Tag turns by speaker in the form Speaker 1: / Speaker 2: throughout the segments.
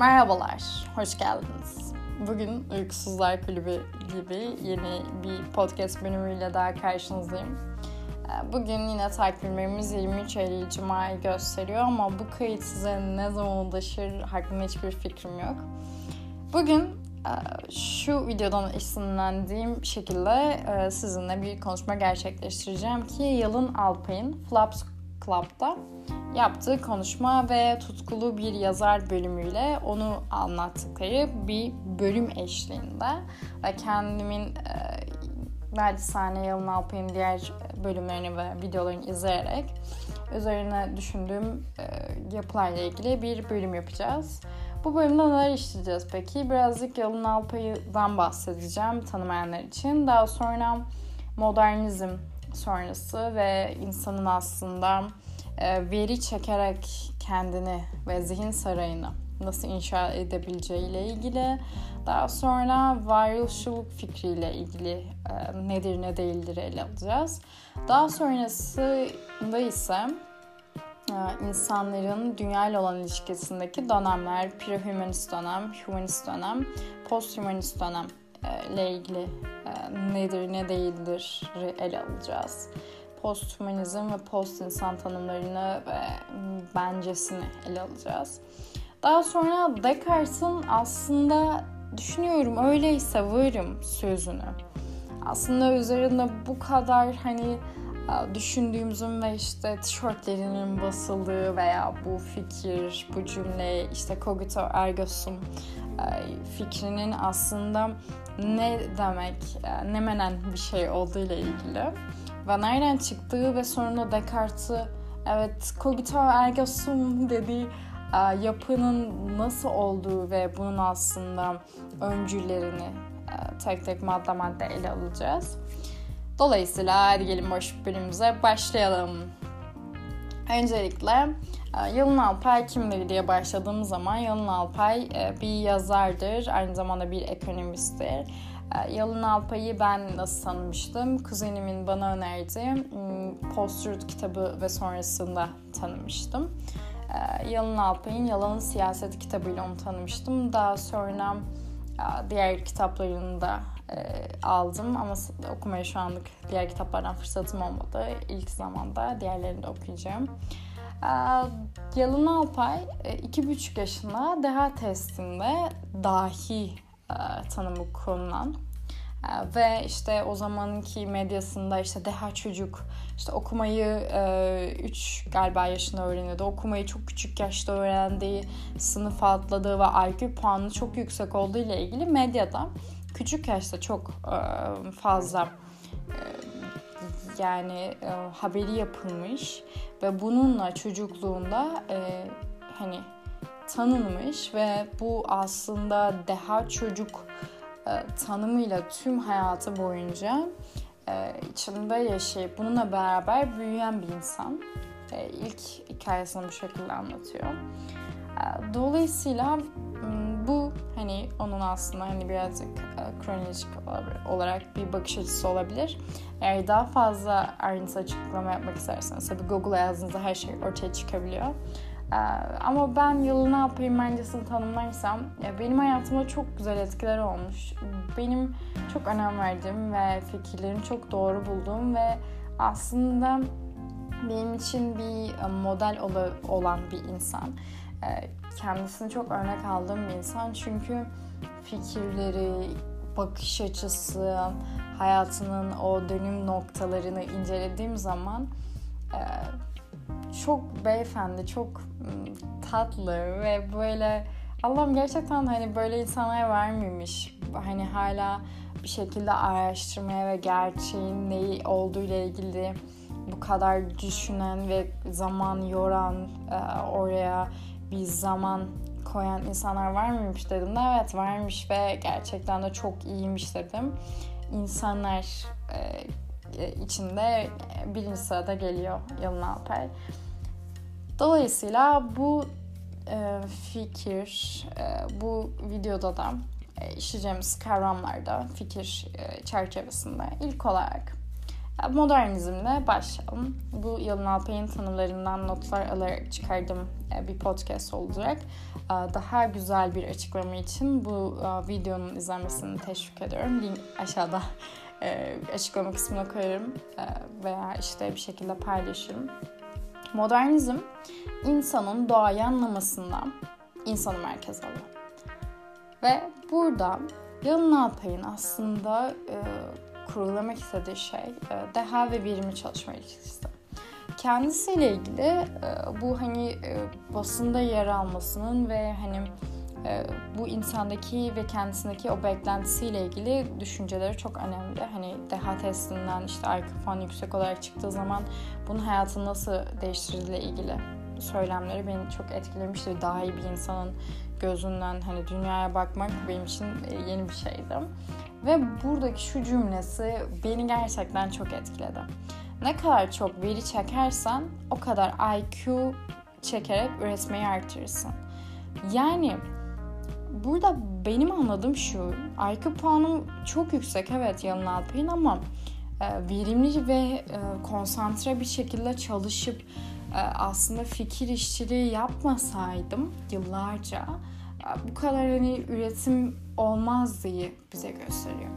Speaker 1: Merhabalar, hoş geldiniz. Bugün Uykusuzlar Kulübü gibi yeni bir podcast bölümüyle daha karşınızdayım. Ee, bugün yine takvimlerimiz 23 Eylül Cuma'yı gösteriyor ama bu kayıt size ne zaman ulaşır hakkında hiçbir fikrim yok. Bugün e, şu videodan esinlendiğim şekilde e, sizinle bir konuşma gerçekleştireceğim ki Yalın Alpay'ın Flaps Club'da yaptığı konuşma ve tutkulu bir yazar bölümüyle onu anlattıkları bir bölüm eşliğinde ve kendimin e, naçizane Yalın Alpay'ın diğer bölümlerini ve videolarını izleyerek üzerine düşündüğüm e, yapılarla ilgili bir bölüm yapacağız. Bu bölümde neler işleyeceğiz peki? Birazcık Yalın Alpay'dan bahsedeceğim tanımayanlar için. Daha sonra modernizm sonrası ve insanın aslında e, veri çekerek kendini ve zihin sarayını nasıl inşa edebileceği ile ilgili daha sonra varoluşçuluk fikriyle ilgili e, nedir ne değildir ele alacağız. Daha sonrasında ise e, insanların dünya ile olan ilişkisindeki dönemler, prehumanist dönem, humanist dönem, posthumanist dönem ile ilgili nedir ne değildir ele alacağız posthumanizm ve post insan tanımlarını ve bencesini ele alacağız. Daha sonra Descartes'in aslında düşünüyorum öyleyse varım sözünü. Aslında üzerinde bu kadar hani düşündüğümüzün ve işte tişörtlerinin basıldığı veya bu fikir, bu cümle işte cogito ergo sum fikrinin aslında ne demek, ne menen bir şey olduğu ile ilgili ve nereden çıktığı ve sonra Descartes'ı evet cogito ergo sum dediği e, yapının nasıl olduğu ve bunun aslında öncülerini e, tek tek madde madde ele alacağız. Dolayısıyla hadi gelin boş bölümümüze başlayalım. Öncelikle e, Yalın Alpay kimdir diye başladığım zaman Yalın Alpay bir yazardır, aynı zamanda bir ekonomisttir ee, Yalın Alpay'ı ben nasıl tanımıştım? Kuzenimin bana önerdiği hmm, Post kitabı ve sonrasında tanımıştım. Yalın Alpay'ın Yalanın Siyaset kitabıyla onu tanımıştım. Daha sonra e, diğer kitaplarını da e, aldım ama okumaya şu anlık diğer kitaplardan fırsatım olmadı. İlk zamanda diğerlerini de okuyacağım. Yalın Alpay e, iki buçuk yaşında deha testinde dahi e, tanımı konulan e, ve işte o zamanki medyasında işte deha çocuk işte okumayı 3 e, galiba yaşında öğreniyordu. Okumayı çok küçük yaşta öğrendiği, sınıf atladığı ve IQ puanı çok yüksek olduğu ile ilgili medyada küçük yaşta çok fazla yani haberi yapılmış ve bununla çocukluğunda hani tanınmış ve bu aslında deha çocuk e, tanımıyla tüm hayatı boyunca e, içinde yaşayıp bununla beraber büyüyen bir insan. E, ilk hikayesini bu şekilde anlatıyor. E, dolayısıyla bu hani onun aslında hani birazcık e, kronolojik olarak bir bakış açısı olabilir. Eğer daha fazla ayrıntı açıklama yapmak isterseniz tabii Google'a yazdığınızda her şey ortaya çıkabiliyor. Ee, ama ben yılı ne yapayım bencesini tanımlarsam benim hayatımda çok güzel etkiler olmuş. Benim çok önem verdiğim ve fikirlerini çok doğru bulduğum ve aslında benim için bir e, model olan bir insan. Kendisini çok örnek aldığım bir insan çünkü fikirleri, bakış açısı, hayatının o dönüm noktalarını incelediğim zaman e, çok beyefendi, çok tatlı ve böyle Allah'ım gerçekten hani böyle insanlar var mıymış? Hani hala bir şekilde araştırmaya ve gerçeğin neyi olduğu ile ilgili bu kadar düşünen ve zaman yoran oraya bir zaman koyan insanlar var mıymış dedim de evet varmış ve gerçekten de çok iyiymiş dedim. İnsanlar içinde birinci sırada geliyor Yalın Alper. Dolayısıyla bu e, fikir e, bu videoda da e, işleyeceğimiz kavramlarda fikir e, çerçevesinde ilk olarak Modernizmle başlayalım. Bu Yalın Alpay'ın tanımlarından notlar alarak çıkardığım e, bir podcast olacak. E, daha güzel bir açıklama için bu e, videonun izlenmesini teşvik ediyorum. Link aşağıda açıklama kısmına koyarım veya işte bir şekilde paylaşırım. Modernizm insanın doğayı anlamasından insanı merkez alıyor. Ve burada Yalın Alpay'ın aslında kurulamak istediği şey e, deha ve verimli çalışma ilişkisi. Kendisiyle ilgili e, bu hani e, basında yer almasının ve hani bu insandaki ve kendisindeki o beklentisiyle ilgili düşünceleri çok önemli. Hani deha testinden işte IQ puanı yüksek olarak çıktığı zaman bunun hayatını nasıl değiştirdiğiyle ilgili söylemleri beni çok etkilemiştir. Daha iyi bir insanın gözünden hani dünyaya bakmak benim için yeni bir şeydi. Ve buradaki şu cümlesi beni gerçekten çok etkiledi. Ne kadar çok veri çekersen o kadar IQ çekerek üretmeyi artırırsın. Yani burada benim anladığım şu. IQ puanım çok yüksek evet Yalın Alpay'ın ama e, verimli ve e, konsantre bir şekilde çalışıp e, aslında fikir işçiliği yapmasaydım yıllarca bu kadar hani üretim olmaz diye bize gösteriyor.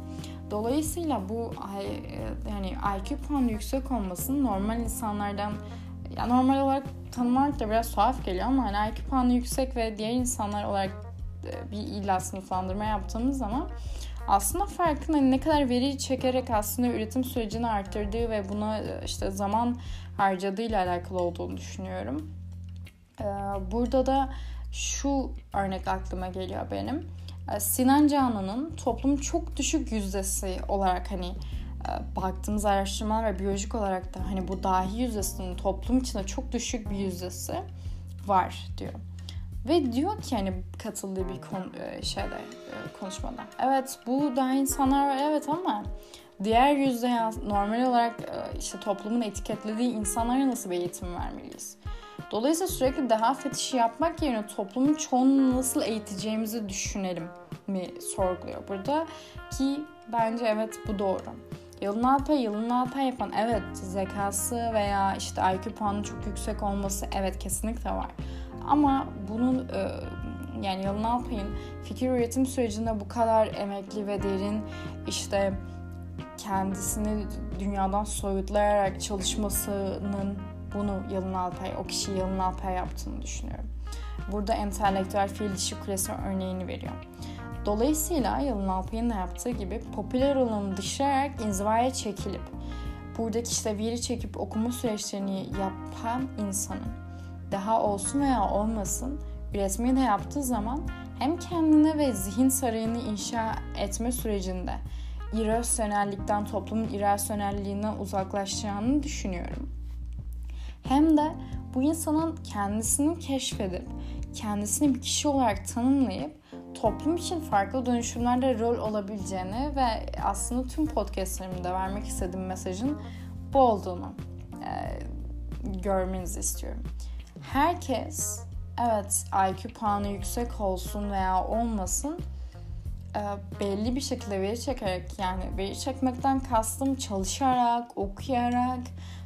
Speaker 1: Dolayısıyla bu e, yani IQ puanı yüksek olmasının normal insanlardan ya normal olarak tanımlamak da biraz tuhaf geliyor ama hani IQ puanı yüksek ve diğer insanlar olarak e, bir illa sınıflandırma yaptığımız zaman aslında farkın hani ne kadar veri çekerek aslında üretim sürecini arttırdığı ve buna e, işte zaman harcadığıyla alakalı olduğunu düşünüyorum. Burada da şu örnek aklıma geliyor benim. E, Sinan Canan'ın toplum çok düşük yüzdesi olarak hani e, baktığımız araştırmalar ve biyolojik olarak da hani bu dahi yüzdesinin toplum içinde çok düşük bir yüzdesi var diyor. Ve diyor ki hani katıldığı bir konu, e, şeyde konuşmada. Evet bu daha insanlar evet ama diğer yüzde normal olarak işte toplumun etiketlediği insanlara nasıl bir eğitim vermeliyiz? Dolayısıyla sürekli daha fetişi yapmak yerine toplumun çoğunu nasıl eğiteceğimizi düşünelim mi sorguluyor burada. Ki bence evet bu doğru. Yalın Alpay, Yalın Alpay yapan evet zekası veya işte IQ puanı çok yüksek olması evet kesinlikle var. Ama bunun e, yani Yalın Alpay'ın fikir üretim sürecinde bu kadar emekli ve derin işte kendisini dünyadan soyutlayarak çalışmasının bunu Yalın Alpay, o kişiyi Yalın Alpay yaptığını düşünüyorum. Burada entelektüel fiil dişi kulesi örneğini veriyor. Dolayısıyla Yalın Alpay'ın da yaptığı gibi popüler olanı dışlayarak inzivaya çekilip buradaki işte veri çekip okuma süreçlerini yapan insanın daha olsun veya olmasın üretmeyi de yaptığı zaman hem kendine ve zihin sarayını inşa etme sürecinde irrasyonellikten, toplumun irrasyonelliğinden uzaklaşacağını düşünüyorum. Hem de bu insanın kendisini keşfedip kendisini bir kişi olarak tanımlayıp toplum için farklı dönüşümlerde rol olabileceğini ve aslında tüm podcastlerimde vermek istediğim mesajın bu olduğunu e, görmenizi istiyorum. Herkes evet IQ puanı yüksek olsun veya olmasın e, belli bir şekilde veri çekerek yani veri çekmekten kastım çalışarak, okuyarak,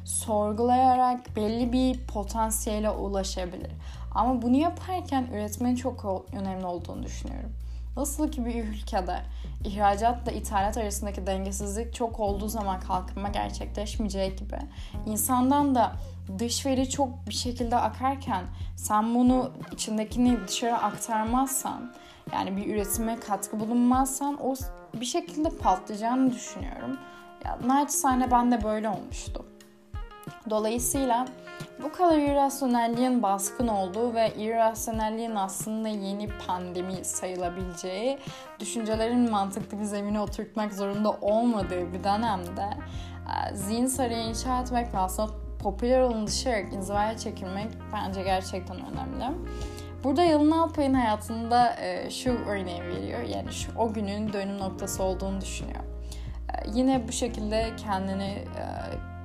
Speaker 1: sorgulayarak belli bir potansiyele ulaşabilir. Ama bunu yaparken üretmenin çok önemli olduğunu düşünüyorum. Nasıl ki bir ülkede ihracatla ithalat arasındaki dengesizlik çok olduğu zaman kalkınma gerçekleşmeyeceği gibi insandan da dış veri çok bir şekilde akarken sen bunu içindekini dışarı aktarmazsan yani bir üretime katkı bulunmazsan o bir şekilde patlayacağını düşünüyorum. Ya naçizane ben de böyle olmuştu. Dolayısıyla bu kadar irrasyonelliğin baskın olduğu ve irrasyonelliğin aslında yeni pandemi sayılabileceği, düşüncelerin mantıklı bir zemine oturtmak zorunda olmadığı bir dönemde e, zihin sarayı inşa etmek ve aslında popüler dışarı inzivaya çekilmek bence gerçekten önemli. Burada Yalın Alpay'ın hayatında e, şu örneği veriyor. Yani şu o günün dönüm noktası olduğunu düşünüyor. E, yine bu şekilde kendini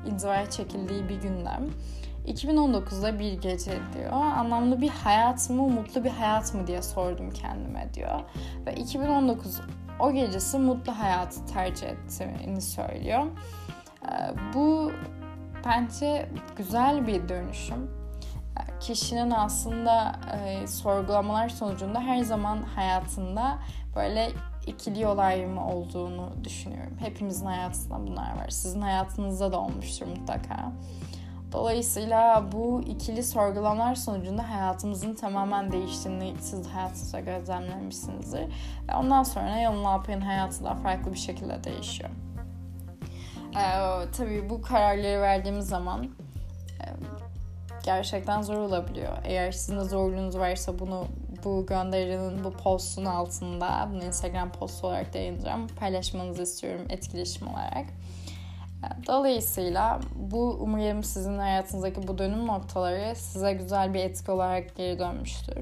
Speaker 1: inzivaya çekildiği bir gündem. 2019'da bir gece diyor. Anlamlı bir hayat mı, mutlu bir hayat mı diye sordum kendime diyor. Ve 2019 o gecesi mutlu hayatı tercih ettiğini söylüyor. Ee, Bu bence güzel bir dönüşüm. Kişinin aslında e, sorgulamalar sonucunda her zaman hayatında böyle ikili yol ayrımı olduğunu düşünüyorum. Hepimizin hayatında bunlar var. Sizin hayatınızda da olmuştur mutlaka. Dolayısıyla bu ikili sorgulamalar sonucunda hayatımızın tamamen değiştiğini siz hayatınızda gözlemlemişsinizdir. Ve ondan sonra Yalın Alpay'ın hayatı da farklı bir şekilde değişiyor. Ee, tabii bu kararları verdiğimiz zaman e, gerçekten zor olabiliyor. Eğer sizin de zorluğunuz varsa bunu bu gönderinin bu postun altında bunu Instagram postu olarak da yayınlayacağım. Paylaşmanızı istiyorum etkileşim olarak. Dolayısıyla bu umarım sizin hayatınızdaki bu dönüm noktaları size güzel bir etki olarak geri dönmüştür.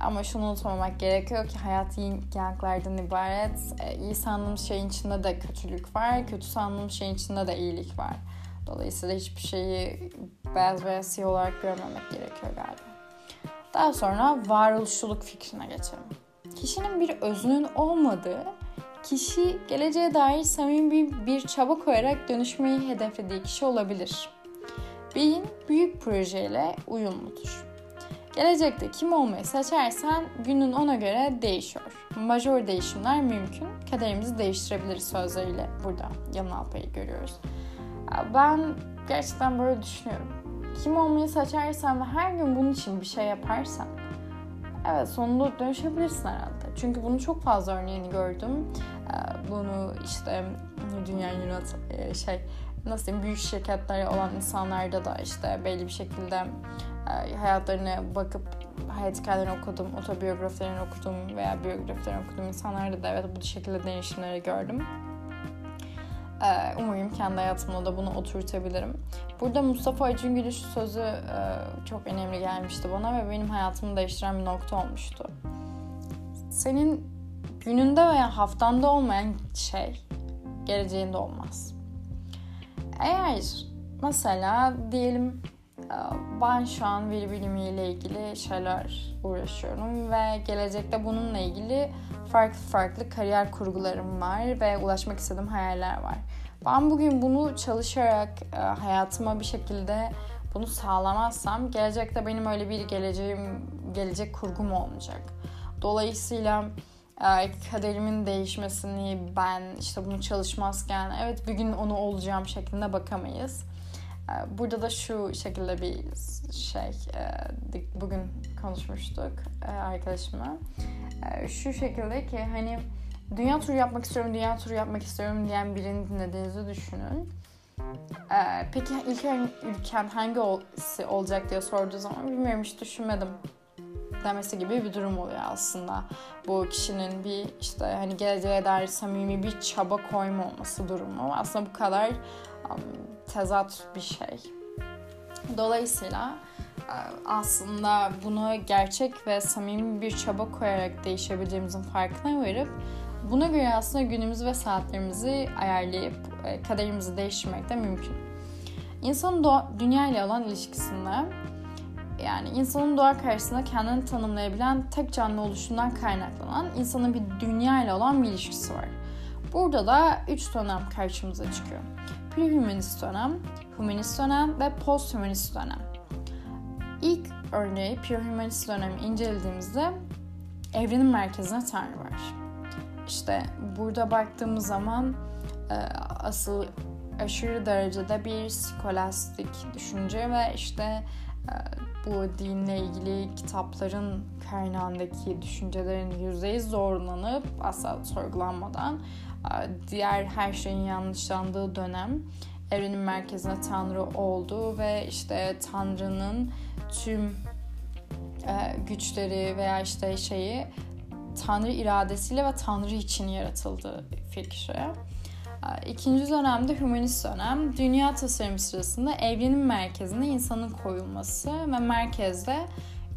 Speaker 1: Ama şunu unutmamak gerekiyor ki hayat iyi yanklardan ibaret. İyi sandığımız şeyin içinde de kötülük var, kötü sandığımız şeyin içinde de iyilik var. Dolayısıyla hiçbir şeyi beyaz veya siyah olarak görmemek gerekiyor galiba. Daha sonra varoluşçuluk fikrine geçelim. Kişinin bir özünün olmadığı, kişi geleceğe dair samimi bir, çaba koyarak dönüşmeyi hedeflediği kişi olabilir. Beyin büyük projeyle uyumludur. Gelecekte kim olmayı seçersen günün ona göre değişiyor. Majör değişimler mümkün. Kaderimizi değiştirebiliriz sözleriyle burada Yalın Alpay'ı görüyoruz. Ben gerçekten böyle düşünüyorum kim olmayı seçersen ve her gün bunun için bir şey yaparsan evet sonunda dönüşebilirsin herhalde. Çünkü bunu çok fazla örneğini gördüm. Ee, bunu işte dünya yönet e, şey nasıl diyeyim büyük şirketleri olan insanlarda da işte belli bir şekilde e, hayatlarına bakıp hayat hikayelerini okudum, otobiyografilerini okudum veya biyografilerini okudum insanlarda da evet bu şekilde değişimleri gördüm. Ee, umarım kendi hayatımda da bunu oturtabilirim. Burada Mustafa Acungül'ün sözü e, çok önemli gelmişti bana ve benim hayatımı değiştiren bir nokta olmuştu. Senin gününde veya haftanda olmayan şey geleceğinde olmaz. Eğer mesela diyelim ben şu an veri bilimiyle ilgili şeyler uğraşıyorum ve gelecekte bununla ilgili farklı farklı kariyer kurgularım var ve ulaşmak istediğim hayaller var. Ben bugün bunu çalışarak e, hayatıma bir şekilde bunu sağlamazsam gelecekte benim öyle bir geleceğim, gelecek kurgum olmayacak. Dolayısıyla e, kaderimin değişmesini ben işte bunu çalışmazken evet bir gün onu olacağım şeklinde bakamayız. E, burada da şu şekilde bir şey bugün konuşmuştuk arkadaşımla. Şu şekilde ki hani dünya turu yapmak istiyorum, dünya turu yapmak istiyorum diyen birini dinlediğinizi düşünün. Ee, peki ilk ülken hangi olacak diye sorduğu zaman bilmiyorum hiç düşünmedim demesi gibi bir durum oluyor aslında. Bu kişinin bir işte hani geleceğe dair samimi bir çaba koyma olması durumu. Aslında bu kadar tezat bir şey. Dolayısıyla e, aslında bunu gerçek ve samimi bir çaba koyarak değişebileceğimizin farkına varıp Buna göre aslında günümüzü ve saatlerimizi ayarlayıp e, kaderimizi değiştirmek de mümkün. İnsanın doğa, dünya ile olan ilişkisinde yani insanın doğa karşısında kendini tanımlayabilen tek canlı oluşundan kaynaklanan insanın bir dünya ile olan bir ilişkisi var. Burada da üç dönem karşımıza çıkıyor. Pre-humanist dönem, humanist dönem ve post-humanist dönem. İlk örneği pre-humanist dönemi incelediğimizde evrenin merkezine Tanrı var. İşte burada baktığımız zaman e, asıl aşırı derecede bir skolastik düşünce ve işte e, bu dinle ilgili kitapların kaynağındaki düşüncelerin yüzdeyiz zorlanıp asla sorgulanmadan e, diğer her şeyin yanlışlandığı dönem evrenin merkezine Tanrı oldu ve işte Tanrı'nın tüm güçleri veya işte şeyi Tanrı iradesiyle ve Tanrı için yaratıldığı fikri. İkinci dönemde hümanist dönem, dünya tasarımı sırasında evrenin merkezine insanın koyulması ve merkezde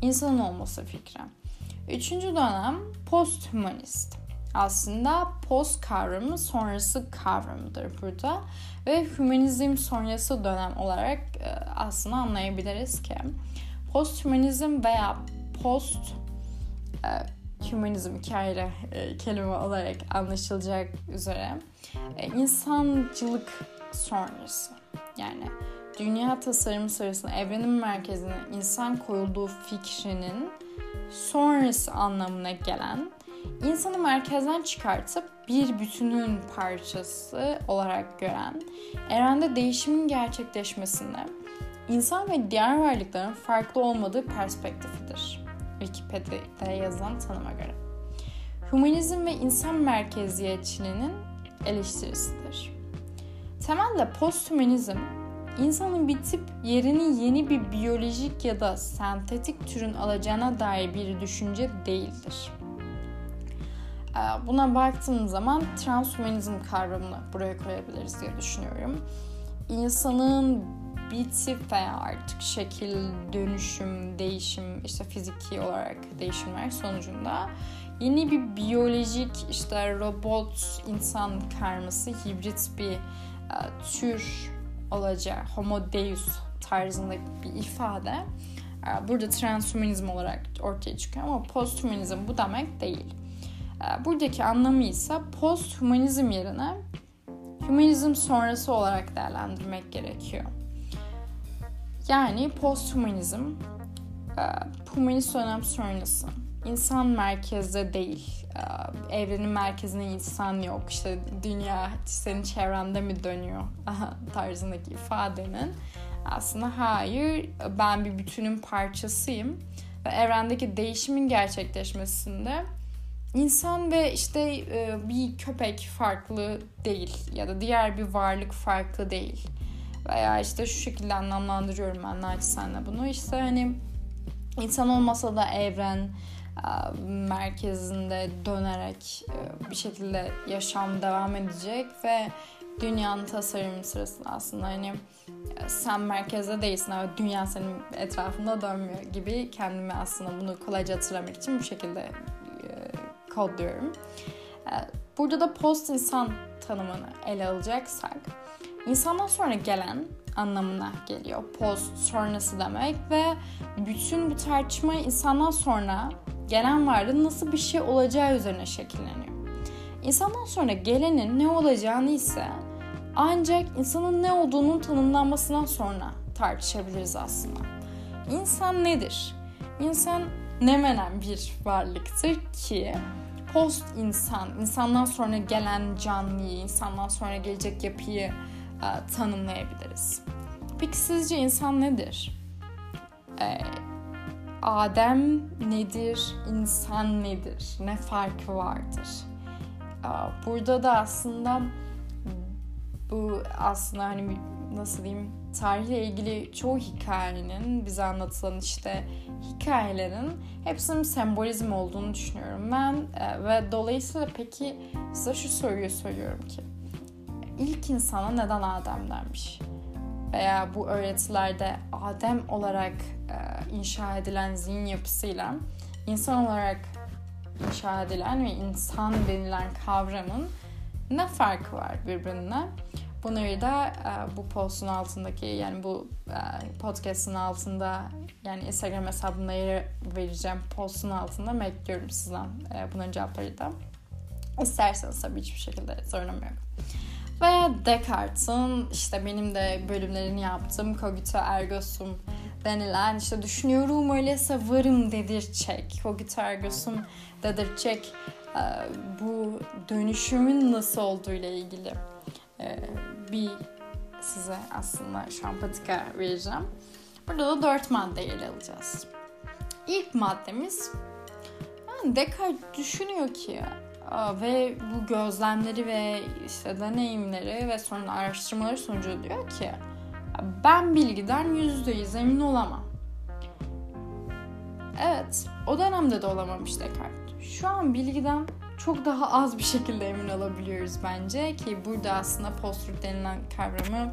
Speaker 1: insanın olması fikri. Üçüncü dönem post-hümanist. Aslında post kavramı sonrası kavramıdır burada. Ve hümanizm sonrası dönem olarak e, aslında anlayabiliriz ki post-hümanizm veya post e, Humanizm iki ayrı e, kelime olarak anlaşılacak üzere e, insancılık sonrası. Yani dünya tasarımı sırasında evrenin merkezine insan koyulduğu fikrinin sonrası anlamına gelen insanı merkezden çıkartıp bir bütünün parçası olarak gören, evrende değişimin gerçekleşmesinde insan ve diğer varlıkların farklı olmadığı perspektifidir. Wikipedia'da yazılan tanıma göre. Humanizm ve insan merkeziyetçiliğinin eleştirisidir. Temelde posthumanizm, insanın bitip yerini yeni bir biyolojik ya da sentetik türün alacağına dair bir düşünce değildir. Ee, buna baktığım zaman transhumanizm kavramını buraya koyabiliriz diye düşünüyorum. İnsanın bitip veya artık şekil, dönüşüm, değişim, işte fiziki olarak değişimler sonucunda yeni bir biyolojik işte robot insan karması hibrit bir e, tür olacak homo deus tarzındaki bir ifade e, burada transhumanizm olarak ortaya çıkıyor ama posthumanizm bu demek değil. E, buradaki anlamı ise posthumanizm yerine humanizm sonrası olarak değerlendirmek gerekiyor. Yani posthumanizm e, humanist dönem sonrası insan merkezde değil. Ee, evrenin merkezinde insan yok. İşte dünya senin çevrende mi dönüyor tarzındaki ifadenin aslında hayır ben bir bütünün parçasıyım ve evrendeki değişimin gerçekleşmesinde insan ve işte e, bir köpek farklı değil ya da diğer bir varlık farklı değil veya işte şu şekilde anlamlandırıyorum ben naçizane bunu işte hani insan olmasa da evren merkezinde dönerek bir şekilde yaşam devam edecek ve dünyanın tasarımı sırasında aslında hani sen merkezde değilsin ama dünya senin etrafında dönmüyor gibi kendimi aslında bunu kolayca hatırlamak için bu şekilde kodluyorum. Burada da post insan tanımını ele alacaksak insandan sonra gelen anlamına geliyor. Post sonrası demek ve bütün bu tartışma insandan sonra gelen varlığın nasıl bir şey olacağı üzerine şekilleniyor. İnsandan sonra gelenin ne olacağını ise ancak insanın ne olduğunun tanımlanmasından sonra tartışabiliriz aslında. İnsan nedir? İnsan ne menen bir varlıktır ki post insan, insandan sonra gelen canlıyı, insandan sonra gelecek yapıyı e, tanımlayabiliriz. Peki sizce insan nedir? E, Adem nedir, insan nedir, ne farkı vardır? Burada da aslında bu aslında hani nasıl diyeyim tarihle ilgili çoğu hikayenin bize anlatılan işte hikayelerin hepsinin sembolizm olduğunu düşünüyorum ben e, ve dolayısıyla peki size şu soruyu soruyorum ki ilk insana neden Adem denmiş? Veya bu öğretilerde Adem olarak e, inşa edilen zihin yapısıyla insan olarak inşa edilen ve insan denilen kavramın ne farkı var birbirine? Bunları da e, bu postun altındaki yani bu e, podcast'ın altında yani Instagram hesabımda yer vereceğim postun altında bekliyorum sizden e, bunların cevapları da. İsterseniz tabii hiçbir şekilde yok. Ve Descartes'in işte benim de bölümlerini yaptığım Cogito Ergo Sum denilen işte düşünüyorum öyleyse varım dedirtecek. Cogito Ergo Sum dedirtecek e, bu dönüşümün nasıl olduğu ile ilgili e, bir size aslında şu an patika vereceğim. Burada da dört madde ele alacağız. İlk maddemiz yani Descartes düşünüyor ki ve bu gözlemleri ve işte deneyimleri ve sonra araştırmaları sonucu diyor ki ben bilgiden yüzde yüz emin olamam. Evet, o dönemde de olamamış Descartes. Şu an bilgiden çok daha az bir şekilde emin olabiliyoruz bence ki burada aslında post denilen kavramı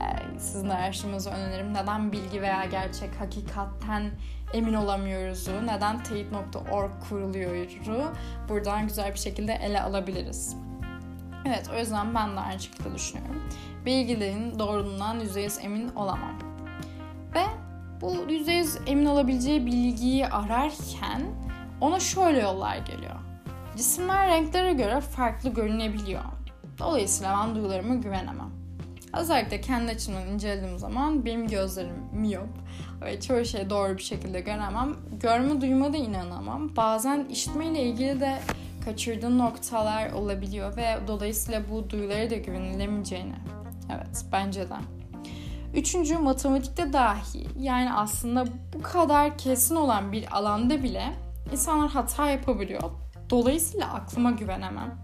Speaker 1: e, sizin araştırmanızı öneririm. Neden bilgi veya gerçek hakikatten emin olamıyoruzu, neden teyit.org kuruluyoru buradan güzel bir şekilde ele alabiliriz. Evet o yüzden ben de aynı şekilde düşünüyorum. Bilgilerin doğruluğundan %100 emin olamam. Ve bu %100 emin olabileceği bilgiyi ararken ona şöyle yollar geliyor. Cisimler renklere göre farklı görünebiliyor. Dolayısıyla ben duygularıma güvenemem. Özellikle kendi açımdan incelediğim zaman benim gözlerim miyop ve çoğu şeyi doğru bir şekilde göremem. Görme duyuma da inanamam. Bazen işitmeyle ilgili de kaçırdığım noktalar olabiliyor ve dolayısıyla bu duyulara da güvenilemeyeceğini. Evet bence de. Üçüncü matematikte dahi yani aslında bu kadar kesin olan bir alanda bile insanlar hata yapabiliyor. Dolayısıyla aklıma güvenemem.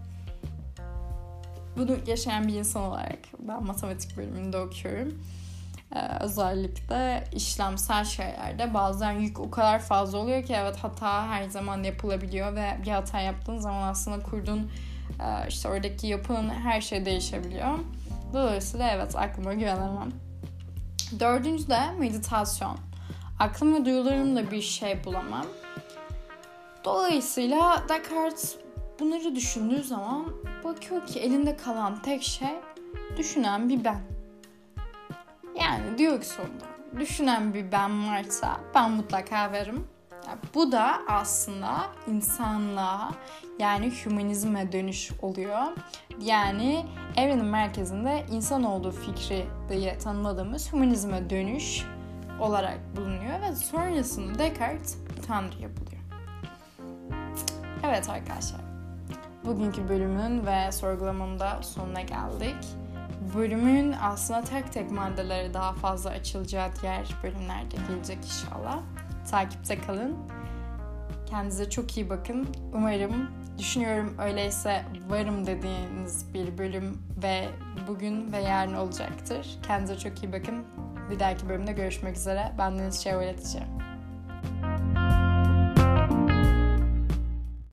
Speaker 1: Bunu yaşayan bir insan olarak ben matematik bölümünde okuyorum. Ee, özellikle işlemsel şeylerde bazen yük o kadar fazla oluyor ki evet hata her zaman yapılabiliyor ve bir hata yaptığın zaman aslında kurduğun e, işte oradaki yapının her şey değişebiliyor. Dolayısıyla evet aklıma güvenemem. Dördüncü de meditasyon. Aklım ve duyularımla bir şey bulamam. Dolayısıyla Descartes bunları düşündüğü zaman bakıyor ki elinde kalan tek şey düşünen bir ben. Yani diyor ki sonunda düşünen bir ben varsa ben mutlaka varım. Yani bu da aslında insanlığa yani hümanizme dönüş oluyor. Yani evrenin merkezinde insan olduğu fikri diye tanımladığımız hümanizme dönüş olarak bulunuyor ve sonrasında Descartes Tanrı yapılıyor. Evet arkadaşlar. Bugünkü bölümün ve sorgulamanın da sonuna geldik. Bölümün aslında tek tek maddeleri daha fazla açılacağı diğer bölümlerde gelecek inşallah. Takipte kalın. Kendinize çok iyi bakın. Umarım düşünüyorum öyleyse varım dediğiniz bir bölüm ve bugün ve yarın olacaktır. Kendinize çok iyi bakın. Bir dahaki bölümde görüşmek üzere. Ben Deniz Çevre